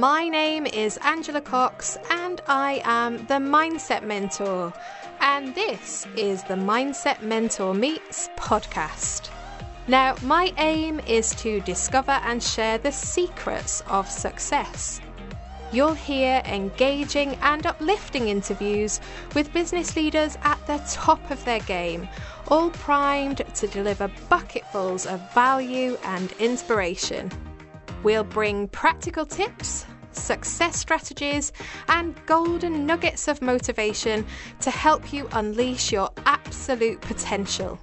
My name is Angela Cox, and I am the Mindset Mentor. And this is the Mindset Mentor Meets podcast. Now, my aim is to discover and share the secrets of success. You'll hear engaging and uplifting interviews with business leaders at the top of their game, all primed to deliver bucketfuls of value and inspiration. We'll bring practical tips, success strategies, and golden nuggets of motivation to help you unleash your absolute potential.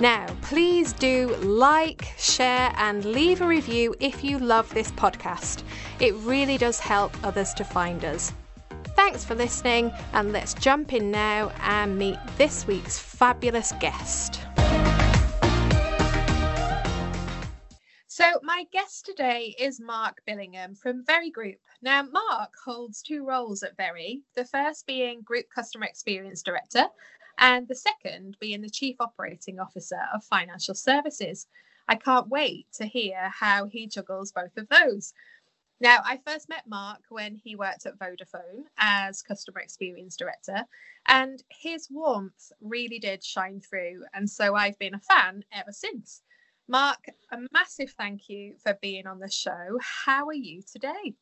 Now, please do like, share, and leave a review if you love this podcast. It really does help others to find us. Thanks for listening, and let's jump in now and meet this week's fabulous guest. So, my guest today is Mark Billingham from Very Group. Now, Mark holds two roles at Very, the first being Group Customer Experience Director and the second being the Chief Operating Officer of Financial Services. I can't wait to hear how he juggles both of those. Now, I first met Mark when he worked at Vodafone as Customer Experience Director, and his warmth really did shine through. And so I've been a fan ever since. Mark, a massive thank you for being on the show. How are you today?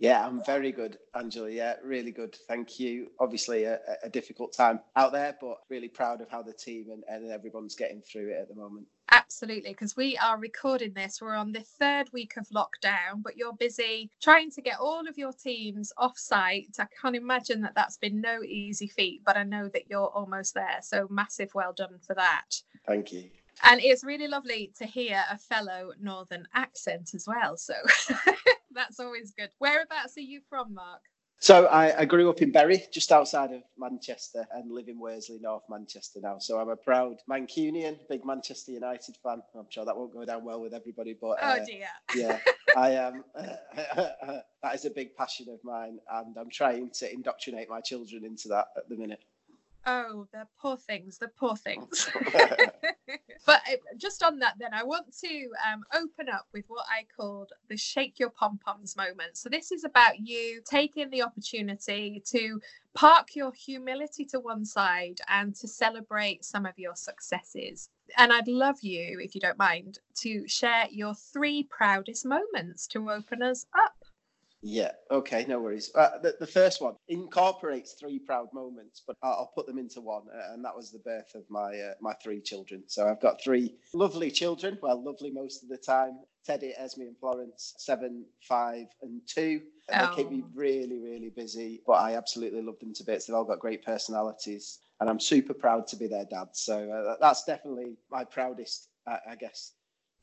Yeah, I'm very good, Angela. Yeah, really good. Thank you. Obviously, a, a, difficult time out there, but really proud of how the team and, and everyone's getting through it at the moment. Absolutely, because we are recording this. We're on the third week of lockdown, but you're busy trying to get all of your teams off site. I can't imagine that that's been no easy feat, but I know that you're almost there. So, massive well done for that. Thank you. And it's really lovely to hear a fellow Northern accent as well. So, That's always good. Whereabouts are you from, Mark? So I, I, grew up in Bury, just outside of Manchester, and live in Worsley, North Manchester now. So I'm a proud Mancunian, big Manchester United fan. I'm sure that won't go down well with everybody, but oh uh, dear, yeah, I am. that is a big passion of mine, and I'm trying to indoctrinate my children into that at the minute. Oh, the poor things, the poor things. but uh, just on that, then, I want to um, open up with what I called the shake your pom poms moment. So, this is about you taking the opportunity to park your humility to one side and to celebrate some of your successes. And I'd love you, if you don't mind, to share your three proudest moments to open us up. Yeah. Okay. No worries. Uh, the, the first one incorporates three proud moments, but I'll, I'll put them into one, uh, and that was the birth of my uh, my three children. So I've got three lovely children. Well, lovely most of the time. Teddy, Esme, and Florence, seven, five, and two. And oh. They keep me really, really busy, but I absolutely love them to bits. They've all got great personalities, and I'm super proud to be their dad. So uh, that's definitely my proudest, uh, I guess,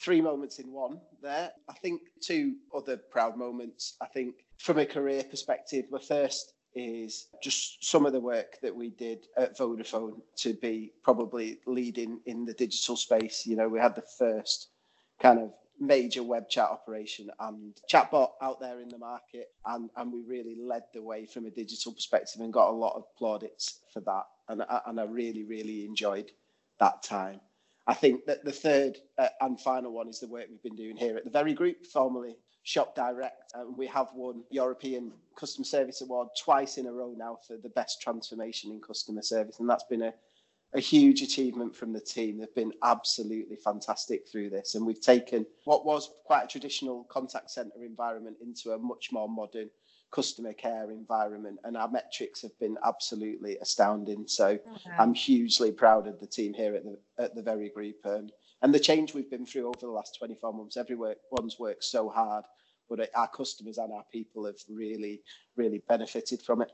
three moments in one there. I think two other proud moments. I think from a career perspective, the first is just some of the work that we did at Vodafone to be probably leading in the digital space. You know, we had the first kind of major web chat operation and chatbot out there in the market and, and we really led the way from a digital perspective and got a lot of plaudits for that and, and I really really enjoyed that time I think that the third uh, and final one is the work we've been doing here at the Very Group, formerly Shop Direct. And we have won European Customer Service Award twice in a row now for the best transformation in customer service. And that's been a, a huge achievement from the team. They've been absolutely fantastic through this. And we've taken what was quite a traditional contact centre environment into a much more modern customer care environment and our metrics have been absolutely astounding. So okay. i'm hugely proud of the team here at the at the very group um, and the change we've been through over the last 24 months. Everyone's worked so hard but our customers and our people have really really benefited from it.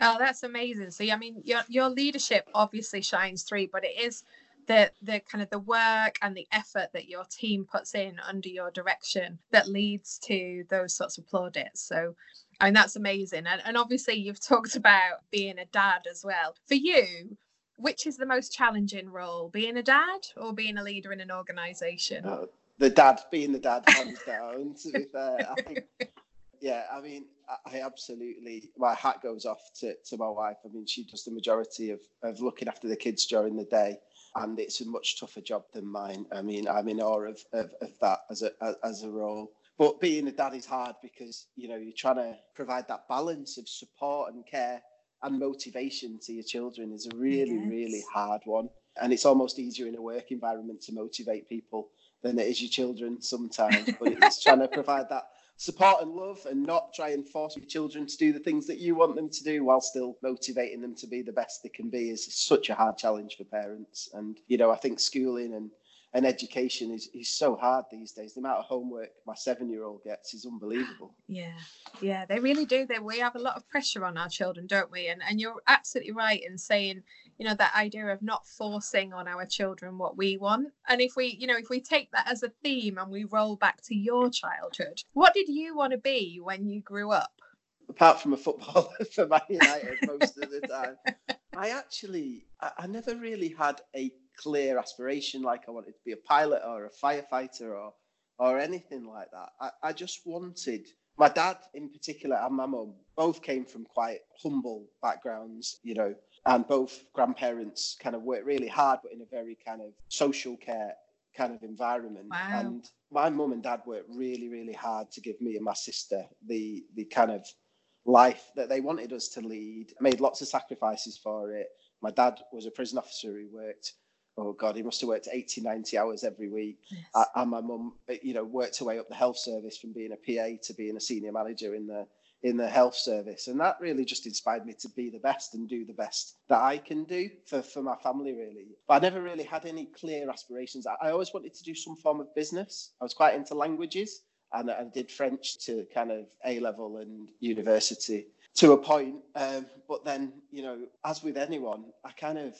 Oh that's amazing. So i mean your your leadership obviously shines through but it is the the kind of the work and the effort that your team puts in under your direction that leads to those sorts of plaudits so I mean, that's amazing. And, and obviously, you've talked about being a dad as well. For you, which is the most challenging role, being a dad or being a leader in an organization? Uh, the dad, being the dad, hands down, to be fair. I think, yeah, I mean, I absolutely, my hat goes off to, to my wife. I mean, she does the majority of, of looking after the kids during the day. And it's a much tougher job than mine. I mean, I'm in awe of, of, of that as a as a role But being a dad is hard because you know you're trying to provide that balance of support and care and motivation to your children is a really yes. really hard one. And it's almost easier in a work environment to motivate people than it is your children sometimes. but it's trying to provide that support and love and not try and force your children to do the things that you want them to do while still motivating them to be the best they can be is such a hard challenge for parents. And, you know, I think schooling and and education is, is so hard these days. The amount of homework my seven year old gets is unbelievable. Yeah, yeah, they really do. They, we have a lot of pressure on our children, don't we? And and you're absolutely right in saying, you know, that idea of not forcing on our children what we want. And if we, you know, if we take that as a theme and we roll back to your childhood, what did you want to be when you grew up? Apart from a footballer for Man United most of the time. I actually, I, I never really had a clear aspiration like I wanted to be a pilot or a firefighter or or anything like that. I, I just wanted my dad in particular and my mum both came from quite humble backgrounds, you know, and both grandparents kind of worked really hard but in a very kind of social care kind of environment. Wow. And my mum and dad worked really, really hard to give me and my sister the the kind of life that they wanted us to lead. I made lots of sacrifices for it. My dad was a prison officer who worked oh god he must have worked 80 90 hours every week yes. and my mum you know worked her way up the health service from being a pa to being a senior manager in the in the health service. And that really just inspired me to be the best and do the best that i can do for, for my family really. But i never really had any clear aspirations. I, I always wanted to do some form of business. I was quite into languages and i did french to kind of a level and university to a point. Um, but then you know as with anyone i kind of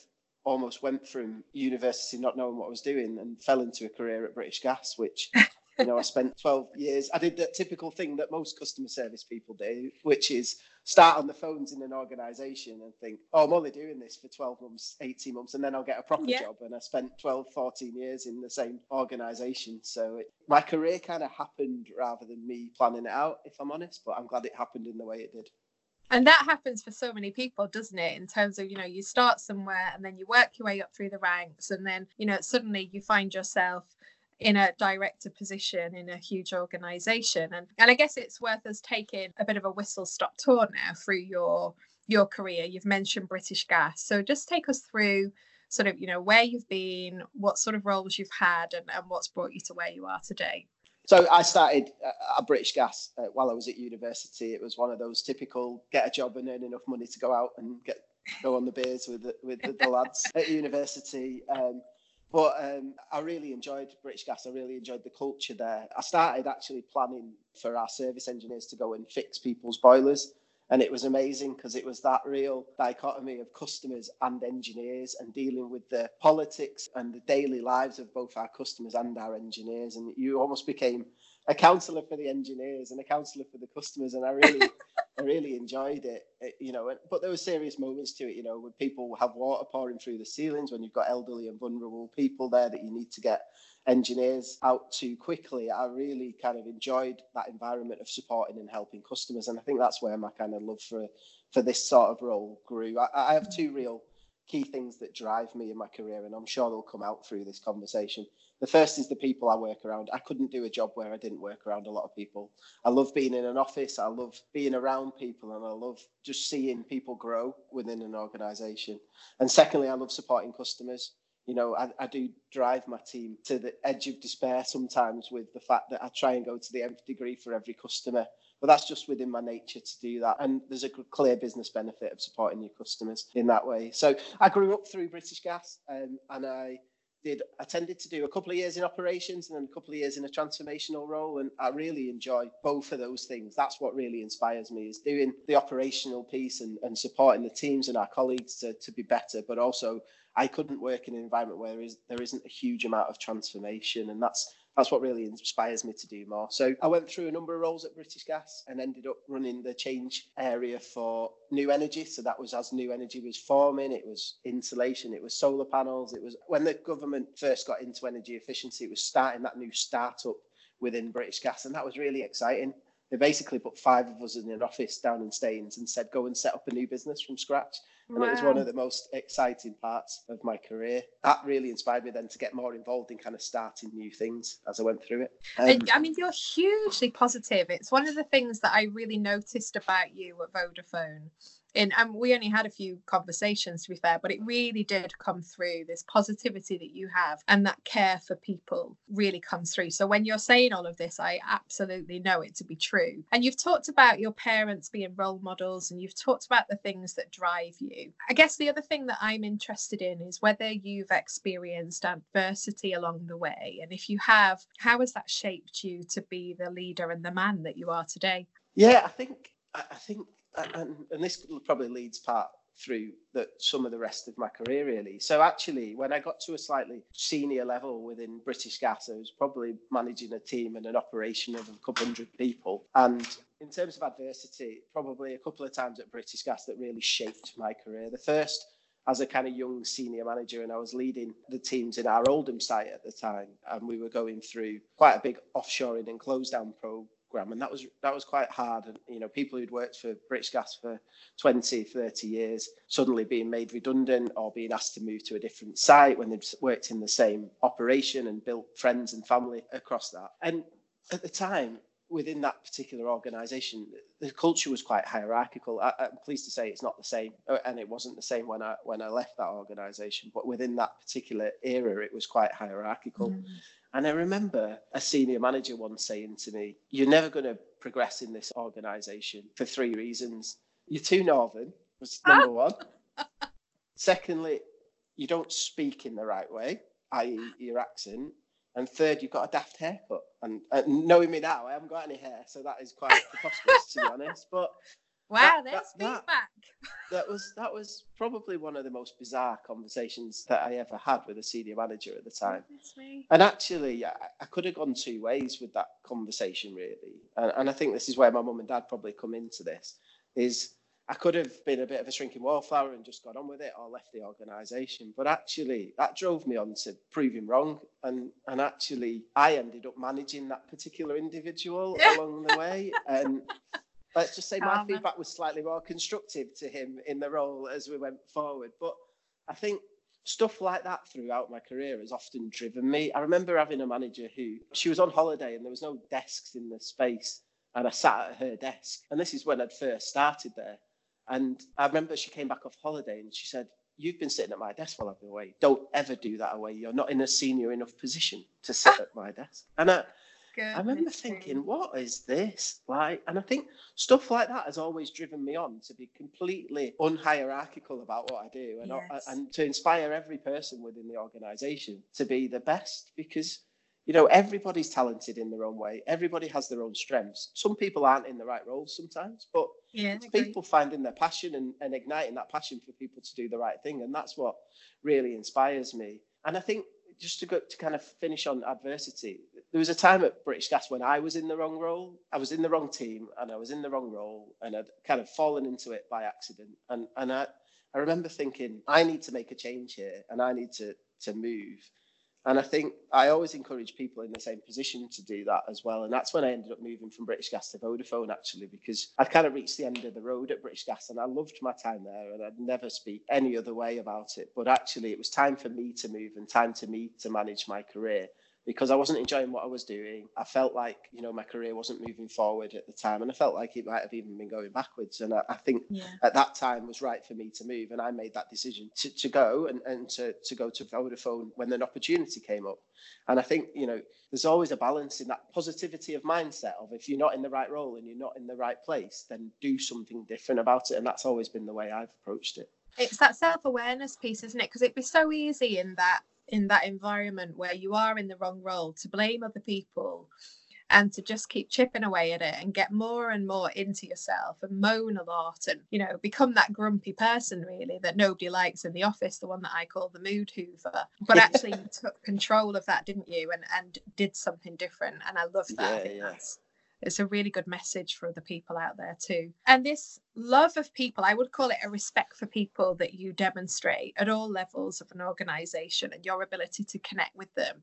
almost went from university not knowing what I was doing and fell into a career at British Gas, which you know I spent 12 years. I did that typical thing that most customer service people do, which is start on the phones in an organisation and think, oh, I'm only doing this for 12 months, 18 months, and then I'll get a proper yeah. job. And I spent 12, 14 years in the same organisation. So it, my career kind of happened rather than me planning it out, if I'm honest. But I'm glad it happened in the way it did and that happens for so many people doesn't it in terms of you know you start somewhere and then you work your way up through the ranks and then you know suddenly you find yourself in a director position in a huge organization and and i guess it's worth us taking a bit of a whistle stop tour now through your your career you've mentioned british gas so just take us through sort of you know where you've been what sort of roles you've had and, and what's brought you to where you are today so I started at British Gas uh, while I was at university. It was one of those typical get a job and earn enough money to go out and get go on the beers with the, with the, the lads at university. Um, but um, I really enjoyed British Gas. I really enjoyed the culture there. I started actually planning for our service engineers to go and fix people's boilers and it was amazing because it was that real dichotomy of customers and engineers and dealing with the politics and the daily lives of both our customers and our engineers and you almost became a counselor for the engineers and a counselor for the customers and i really i really enjoyed it. it you know but there were serious moments to it you know when people have water pouring through the ceilings when you've got elderly and vulnerable people there that you need to get engineers out too quickly. I really kind of enjoyed that environment of supporting and helping customers, and I think that's where my kind of love for for this sort of role grew. I, I have two real key things that drive me in my career, and I'm sure they'll come out through this conversation. The first is the people I work around. I couldn't do a job where I didn't work around a lot of people. I love being in an office. I love being around people, and I love just seeing people grow within an organisation. And secondly, I love supporting customers you know, I, I, do drive my team to the edge of despair sometimes with the fact that I try and go to the nth degree for every customer. But that's just within my nature to do that. And there's a clear business benefit of supporting your customers in that way. So I grew up through British Gas um, and I did I tended to do a couple of years in operations and then a couple of years in a transformational role and I really enjoy both of those things that's what really inspires me is doing the operational piece and, and supporting the teams and our colleagues to, to be better but also I couldn't work in an environment where there, is, there isn't a huge amount of transformation, and that's that's what really inspires me to do more. So I went through a number of roles at British Gas and ended up running the change area for new energy. So that was as new energy was forming, it was insulation, it was solar panels, it was when the government first got into energy efficiency, it was starting that new startup within British Gas, and that was really exciting. They basically put five of us in an office down in Staines and said, "Go and set up a new business from scratch." And it was one of the most exciting parts of my career. That really inspired me then to get more involved in kind of starting new things as I went through it. Um, I mean, you're hugely positive. It's one of the things that I really noticed about you at Vodafone in and we only had a few conversations to be fair but it really did come through this positivity that you have and that care for people really comes through. So when you're saying all of this i absolutely know it to be true. And you've talked about your parents being role models and you've talked about the things that drive you. I guess the other thing that i'm interested in is whether you've experienced adversity along the way and if you have how has that shaped you to be the leader and the man that you are today? Yeah i think i think and, and this probably leads part through that some of the rest of my career really. So actually when i got to a slightly senior level within british gas i was probably managing a team and an operation of a couple hundred people. And in terms of adversity probably a couple of times at british gas that really shaped my career. The first as a kind of young senior manager and I was leading the teams in our Oldham site at the time and we were going through quite a big offshoring and close down pro program and that was that was quite hard and you know people who'd worked for british gas for 20 30 years suddenly being made redundant or being asked to move to a different site when they'd worked in the same operation and built friends and family across that. And at the time within that particular organization the culture was quite hierarchical. I, am pleased to say it's not the same uh, and it wasn't the same when i when i left that organization but within that particular era it was quite hierarchical. Mm. And I remember a senior manager once saying to me, You're never going to progress in this organization for three reasons. You're too northern, was number one. Secondly, you don't speak in the right way, i.e., your accent. And third, you've got a daft haircut. And, and knowing me now, I haven't got any hair, so that is quite preposterous, to be honest. But Wow, that, there's that, feedback. That, that was that was probably one of the most bizarre conversations that I ever had with a senior manager at the time. And actually, I, I, could have gone two ways with that conversation, really. And, and I think this is where my mum and dad probably come into this. Is I could have been a bit of a shrinking wallflower and just got on with it or left the organisation. But actually, that drove me on to prove him wrong. And, and actually, I ended up managing that particular individual along the way. And let's just say my feedback was slightly more constructive to him in the role as we went forward. But I think stuff like that throughout my career has often driven me. I remember having a manager who she was on holiday and there was no desks in the space, and I sat at her desk. And this is when I'd first started there. And I remember she came back off holiday and she said, You've been sitting at my desk while I've been away. Don't ever do that away. You're not in a senior enough position to sit ah. at my desk. And I, I remember thinking, what is this? Like, and I think stuff like that has always driven me on to be completely unhierarchical about what I do and, yes. and to inspire every person within the organization to be the best because you know everybody's talented in their own way. Everybody has their own strengths. Some people aren't in the right roles sometimes but yeah, people finding their passion and, and igniting that passion for people to do the right thing and that's what really inspires me. And i think just to go to kind of finish on adversity, there was a time at British Gas when I was in the wrong role. I was in the wrong team and I was in the wrong role and I'd kind of fallen into it by accident. And and I, I remember thinking, I need to make a change here and I need to to move. And I think I always encourage people in the same position to do that as well. And that's when I ended up moving from British Gas to Vodafone, actually, because I'd kind of reached the end of the road at British Gas and I loved my time there and I'd never speak any other way about it. But actually, it was time for me to move and time to me to manage my career because I wasn't enjoying what I was doing. I felt like, you know, my career wasn't moving forward at the time and I felt like it might have even been going backwards. And I, I think yeah. at that time was right for me to move. And I made that decision to, to go and, and to, to go to Vodafone when an opportunity came up. And I think, you know, there's always a balance in that positivity of mindset of if you're not in the right role and you're not in the right place, then do something different about it. And that's always been the way I've approached it. It's that self awareness piece, isn't it? Because it'd be so easy in that in that environment where you are in the wrong role to blame other people and to just keep chipping away at it and get more and more into yourself and moan a lot and you know become that grumpy person really that nobody likes in the office the one that i call the mood hoover. But actually you took control of that didn't you and and did something different and i love that. Yeah, yeah it's a really good message for other people out there too. And this love of people, I would call it a respect for people that you demonstrate at all levels of an organization and your ability to connect with them.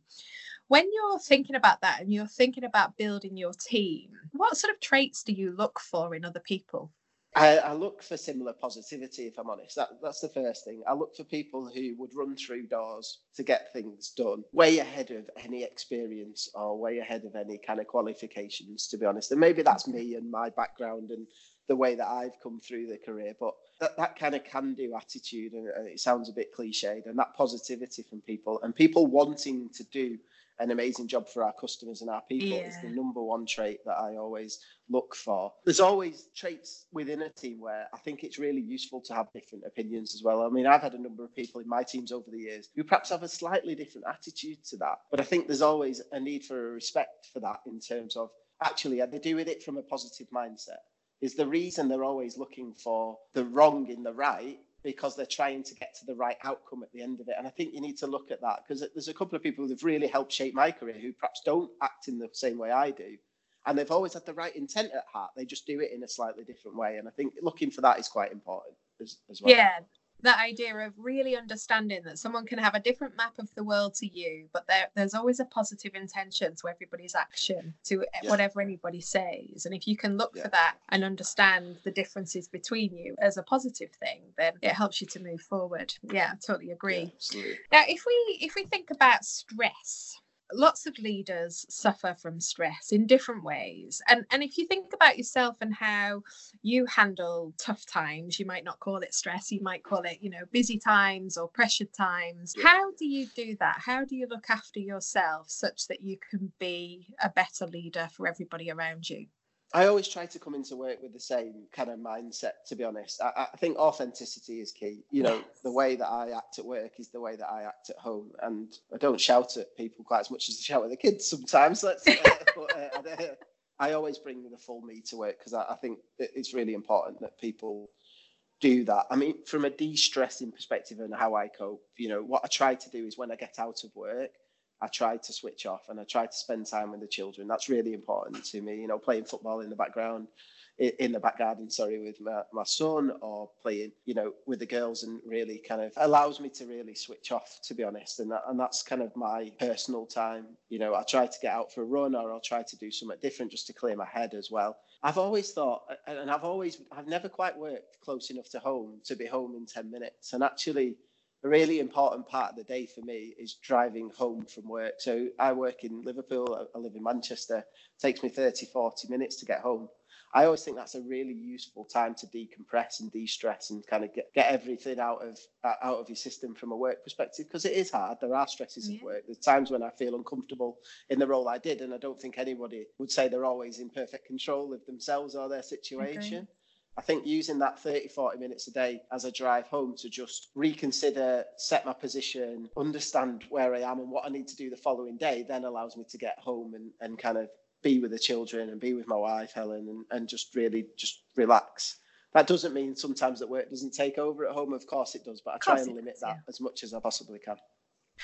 When you're thinking about that and you're thinking about building your team, what sort of traits do you look for in other people? I, I, look for similar positivity, if I'm honest. That, that's the first thing. I look for people who would run through doors to get things done way ahead of any experience or way ahead of any kind of qualifications, to be honest. And maybe that's me and my background and the way that I've come through the career. But that, that kind of can do attitude, and it sounds a bit cliched, and that positivity from people and people wanting to do an amazing job for our customers and our people yeah. is the number one trait that I always look for. There's always traits within a team where I think it's really useful to have different opinions as well. I mean, I've had a number of people in my teams over the years who perhaps have a slightly different attitude to that, but I think there's always a need for a respect for that in terms of actually, are they doing it from a positive mindset? Is the reason they're always looking for the wrong in the right because they're trying to get to the right outcome at the end of it. And I think you need to look at that because there's a couple of people who've really helped shape my career who perhaps don't act in the same way I do. And they've always had the right intent at heart. They just do it in a slightly different way. And I think looking for that is quite important as, as well. Yeah, that idea of really understanding that someone can have a different map of the world to you, but there, there's always a positive intention to everybody's action, to yeah. whatever anybody says. And if you can look yeah. for that and understand the differences between you as a positive thing, then it helps you to move forward. Yeah, I totally agree. Yeah, now, if we if we think about stress, lots of leaders suffer from stress in different ways. And and if you think about yourself and how you handle tough times you might not call it stress you might call it you know busy times or pressured times. How do you do that? How do you look after yourself such that you can be a better leader for everybody around you I always try to come into work with the same kind of mindset, to be honest. I, I, think authenticity is key. You know, the way that I act at work is the way that I act at home. And I don't shout at people quite as much as I shout at the kids sometimes. Let's, uh, but, uh, I always bring the full me to work because I, I think it's really important that people do that. I mean, from a de stressing perspective and how I cope, you know, what I try to do is when I get out of work, I try to switch off and I try to spend time with the children. That's really important to me. You know, playing football in the background, in the back garden, sorry, with my, my son or playing, you know, with the girls and really kind of allows me to really switch off, to be honest. And that, and that's kind of my personal time. You know, I try to get out for a run or I'll try to do something different just to clear my head as well. I've always thought, and I've always, I've never quite worked close enough to home to be home in 10 minutes. And actually, a really important part of the day for me is driving home from work. So I work in Liverpool, I live in Manchester. It takes me 30, 40 minutes to get home. I always think that's a really useful time to decompress and de-stress and kind of get, get everything out of uh, out of your system from a work perspective because it is hard. There are stresses yeah. of work. There's times when I feel uncomfortable in the role I did, and I don't think anybody would say they're always in perfect control of themselves or their situation. Okay. I think using that 30, 40 minutes a day as I drive home to just reconsider, set my position, understand where I am and what I need to do the following day then allows me to get home and, and kind of be with the children and be with my wife, Helen, and, and just really just relax. That doesn't mean sometimes that work doesn't take over at home. Of course it does, but I try and limit does, that yeah. as much as I possibly can.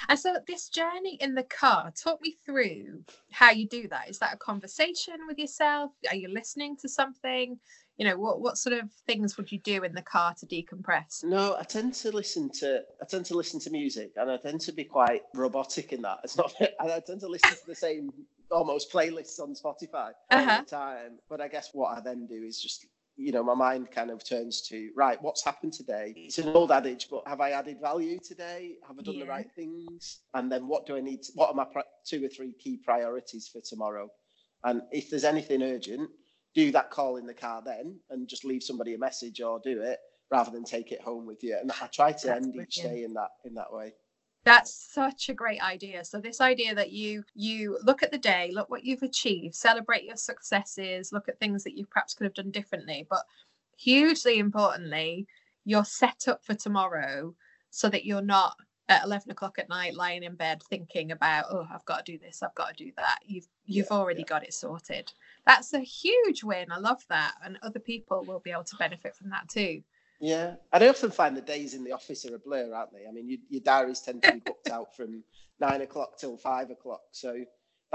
And so, this journey in the car, talk me through how you do that. Is that a conversation with yourself? Are you listening to something? You know what what sort of things would you do in the car to decompress no i tend to listen to i tend to listen to music and i tend to be quite robotic in that it's not i tend to listen to the same almost playlists on spotify all uh-huh. the time but i guess what i then do is just you know, my mind kind of turns to right, what's happened today? It's an old adage, but have I added value today? Have I done yeah. the right things? And then what do I need? To, what are my pri- two or three key priorities for tomorrow? And if there's anything urgent, do that call in the car then and just leave somebody a message or do it rather than take it home with you. And I try to That's end brilliant. each day in that in that way. That's such a great idea. So this idea that you you look at the day, look what you've achieved, celebrate your successes, look at things that you perhaps could have done differently, but hugely importantly, you're set up for tomorrow so that you're not at 11 o'clock at night lying in bed thinking about oh i've got to do this i've got to do that. You've you've yeah, already yeah. got it sorted. That's a huge win i love that and other people will be able to benefit from that too. Yeah and i often find the days in the office are a blur aren't they? I mean you, your diaries tend to be booked out from nine o'clock till five o'clock so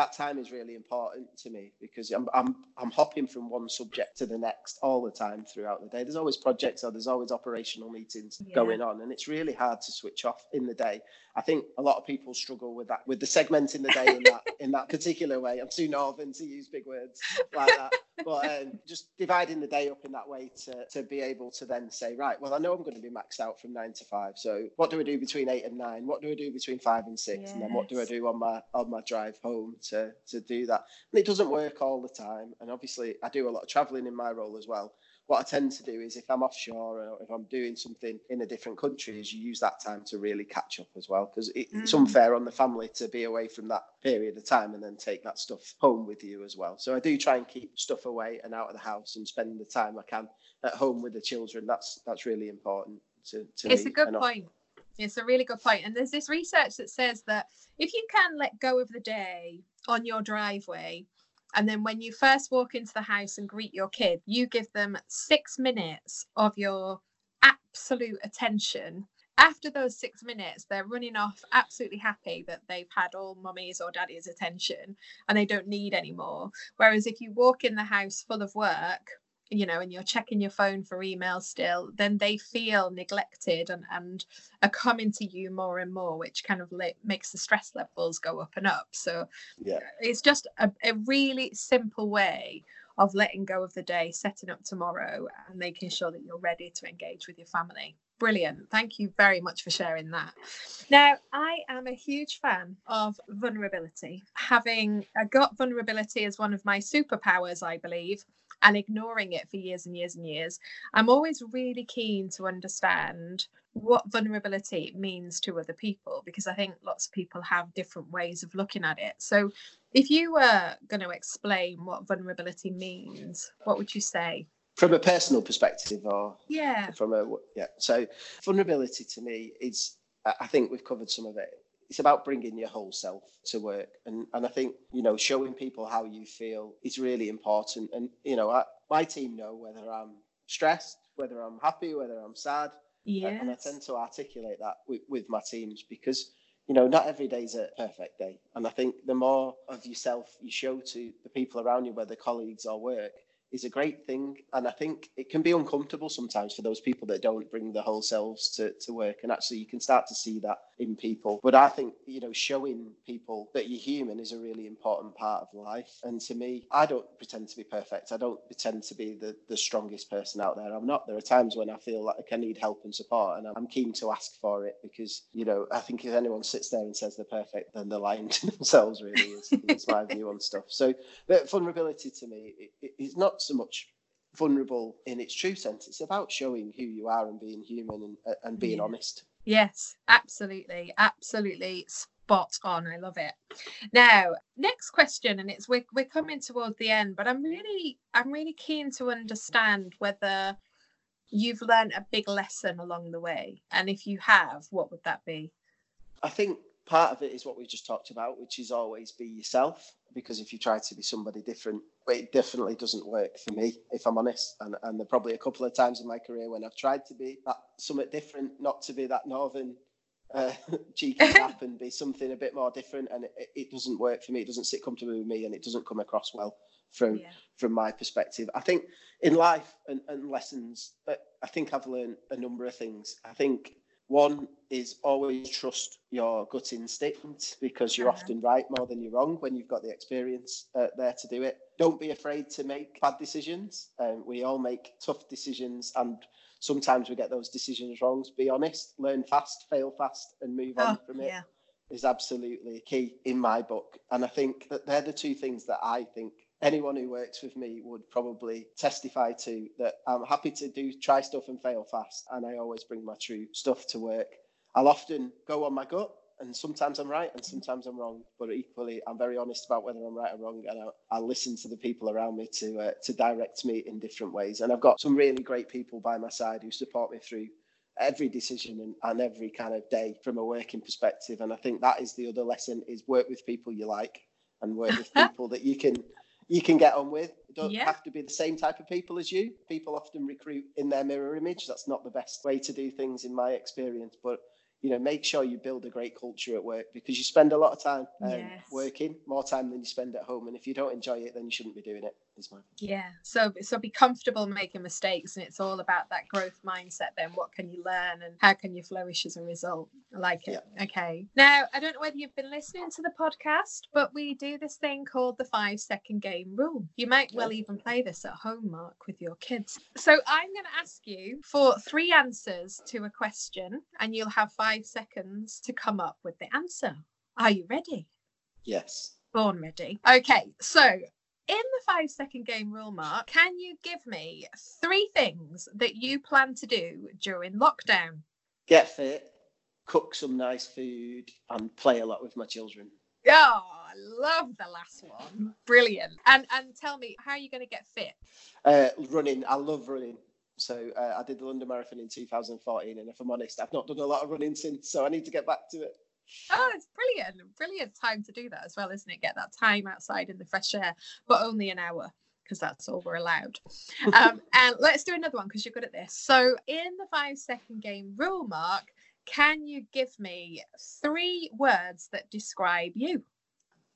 that time is really important to me because I'm, I'm I'm hopping from one subject to the next all the time throughout the day. There's always projects or there's always operational meetings yeah. going on, and it's really hard to switch off in the day. I think a lot of people struggle with that, with the segment in the day in that in that particular way. I'm too northern to use big words like that, but um, just dividing the day up in that way to, to be able to then say, right, well, I know I'm going to be maxed out from nine to five. So what do I do between eight and nine? What do I do between five and six? Yes. And then what do I do on my on my drive home to to do that? And it doesn't work all the time. And obviously, I do a lot of traveling in my role as well what I tend to do is if I'm offshore or if I'm doing something in a different country, is you use that time to really catch up as well because it, mm. it's unfair on the family to be away from that period of time and then take that stuff home with you as well. So I do try and keep stuff away and out of the house and spend the time I can at home with the children. That's that's really important to, to It's me. a good point. It's a really good point. And there's this research that says that if you can let go of the day on your driveway and then when you first walk into the house and greet your kid, you give them six minutes of your absolute attention. After those six minutes, they're running off absolutely happy that they've had all mummy's or daddy's attention and they don't need any more. Whereas if you walk in the house full of work, you know, and you're checking your phone for emails still, then they feel neglected and, and are coming to you more and more, which kind of li- makes the stress levels go up and up. So yeah, it's just a, a really simple way of letting go of the day, setting up tomorrow, and making sure that you're ready to engage with your family. Brilliant. Thank you very much for sharing that. Now, I am a huge fan of vulnerability. Having got vulnerability as one of my superpowers, I believe, and ignoring it for years and years and years. I'm always really keen to understand what vulnerability means to other people because I think lots of people have different ways of looking at it. So, if you were going to explain what vulnerability means, what would you say? From a personal perspective, or yeah, from a yeah. So, vulnerability to me is, I think we've covered some of it it's about bringing your whole self to work. And and I think you know showing people how you feel is really important. And you know I, my team know whether I'm stressed whether I'm happy whether I'm sad. Yes. and I tend to articulate that with, with my teams because you know not every day is a perfect day. And I think the more of yourself you show to the people around you whether colleagues or work is a great thing. And I think it can be uncomfortable sometimes for those people that don't bring the whole selves to, to work. And actually, you can start to see that in people. But I think, you know, showing people that you're human is a really important part of life. And to me, I don't pretend to be perfect. I don't pretend to be the, the strongest person out there. I'm not. There are times when I feel like I need help and support, and I'm keen to ask for it because, you know, I think if anyone sits there and says they're perfect, then they're lying to themselves, really, is, is my view on stuff. So, vulnerability to me it, it's not so much vulnerable in its true sense. It's about showing who you are and being human and, uh, and being yeah. honest. Yes, absolutely, absolutely spot on. I love it. Now, next question, and it's we're we're coming towards the end, but I'm really I'm really keen to understand whether you've learned a big lesson along the way, and if you have, what would that be? I think part of it is what we just talked about, which is always be yourself. Because if you try to be somebody different, it definitely doesn't work for me, if I'm honest. And and there are probably a couple of times in my career when I've tried to be that somewhat different, not to be that northern uh, cheeky chap and be something a bit more different, and it, it, doesn't work for me. It doesn't sit comfortably with me, and it doesn't come across well from yeah. from my perspective. I think in life and, and lessons, uh, I think I've learned a number of things. I think one is always trust your gut instinct because you're uh-huh. often right more than you're wrong when you've got the experience uh, there to do it. Don't be afraid to make bad decisions. Um, we all make tough decisions and sometimes we get those decisions wrong. Be honest, learn fast, fail fast, and move on oh, from it. Yeah. Is absolutely key in my book. And I think that they're the two things that I think anyone who works with me would probably testify to that I'm happy to do try stuff and fail fast and I always bring my true stuff to work. I'll often go on my gut and sometimes I'm right and sometimes I'm wrong, but equally I'm very honest about whether I'm right or wrong and I'll, I'll listen to the people around me to uh, to direct me in different ways. And I've got some really great people by my side who support me through every decision and, and every kind of day from a working perspective. And I think that is the other lesson is work with people you like and work with people that you can you can get on with. don't yeah. have to be the same type of people as you. People often recruit in their mirror image. That's not the best way to do things in my experience. But you know, make sure you build a great culture at work because you spend a lot of time um, yes. working, more time than you spend at home. And if you don't enjoy it, then you shouldn't be doing it. Is my yeah. So so be comfortable making mistakes, and it's all about that growth mindset. Then what can you learn, and how can you flourish as a result? I like it. Yeah. Okay. Now I don't know whether you've been listening to the podcast, but we do this thing called the five second game rule. You might well even play this at home, Mark, with your kids. So I'm going to ask you for three answers to a question, and you'll have five seconds to come up with the answer. Are you ready? Yes. Born ready. Okay, so in the five second game rule, Mark, can you give me three things that you plan to do during lockdown? Get fit, cook some nice food, and play a lot with my children. Oh, I love the last one. Brilliant. And and tell me, how are you going to get fit? Uh, running. I love running. So uh, I did the London Marathon in 2014, and if I'm honest, I've not done a lot of running since. So I need to get back to it. Oh, it's brilliant. Brilliant time to do that as well, isn't it? Get that time outside in the fresh air, but only an hour because that's all we're allowed. Um, and let's do another one because you're good at this. So, in the five second game rule, Mark, can you give me three words that describe you?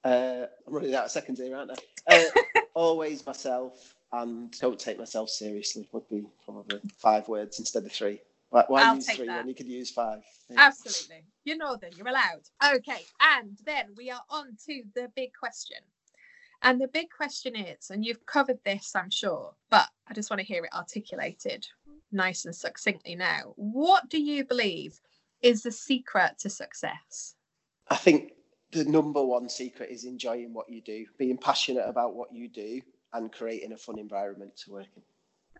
Uh, I'm running out of seconds here, aren't I? Uh, always myself and don't take myself seriously would be probably five words instead of three. Why, why use three that. when you could use five? Yeah. Absolutely. You know then, you're allowed. Okay, and then we are on to the big question. And the big question is, and you've covered this, I'm sure, but I just want to hear it articulated nice and succinctly now. What do you believe is the secret to success? I think the number one secret is enjoying what you do, being passionate about what you do, and creating a fun environment to work in.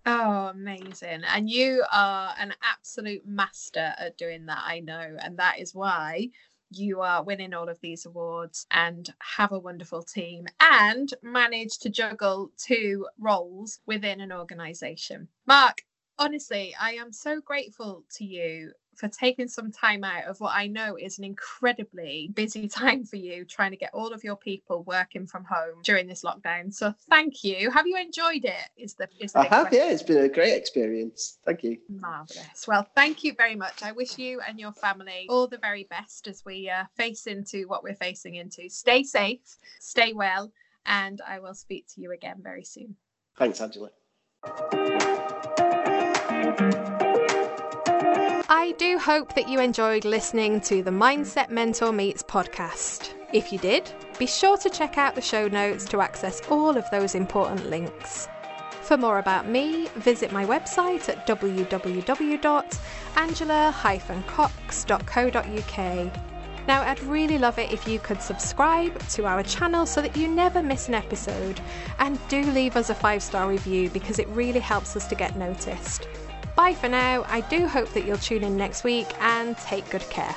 Oh, amazing. And you are an absolute master at doing that, I know. And that is why you are winning all of these awards and have a wonderful team and manage to juggle two roles within an organization. Mark, honestly, I am so grateful to you for taking some time out of what I know is an incredibly busy time for you, trying to get all of your people working from home during this lockdown. So thank you. Have you enjoyed it? Is the, is the I have, question. yeah. It's been a great experience. Thank you. Marvelous. Well, thank you very much. I wish you and your family all the very best as we uh, face into what we're facing into. Stay safe, stay well, and I will speak to you again very soon. Thanks, Angela. I do hope that you enjoyed listening to the Mindset Mentor Meets podcast. If you did, be sure to check out the show notes to access all of those important links. For more about me, visit my website at www.angela-cox.co.uk. Now, I'd really love it if you could subscribe to our channel so that you never miss an episode, and do leave us a five star review because it really helps us to get noticed. Bye for now. I do hope that you'll tune in next week and take good care.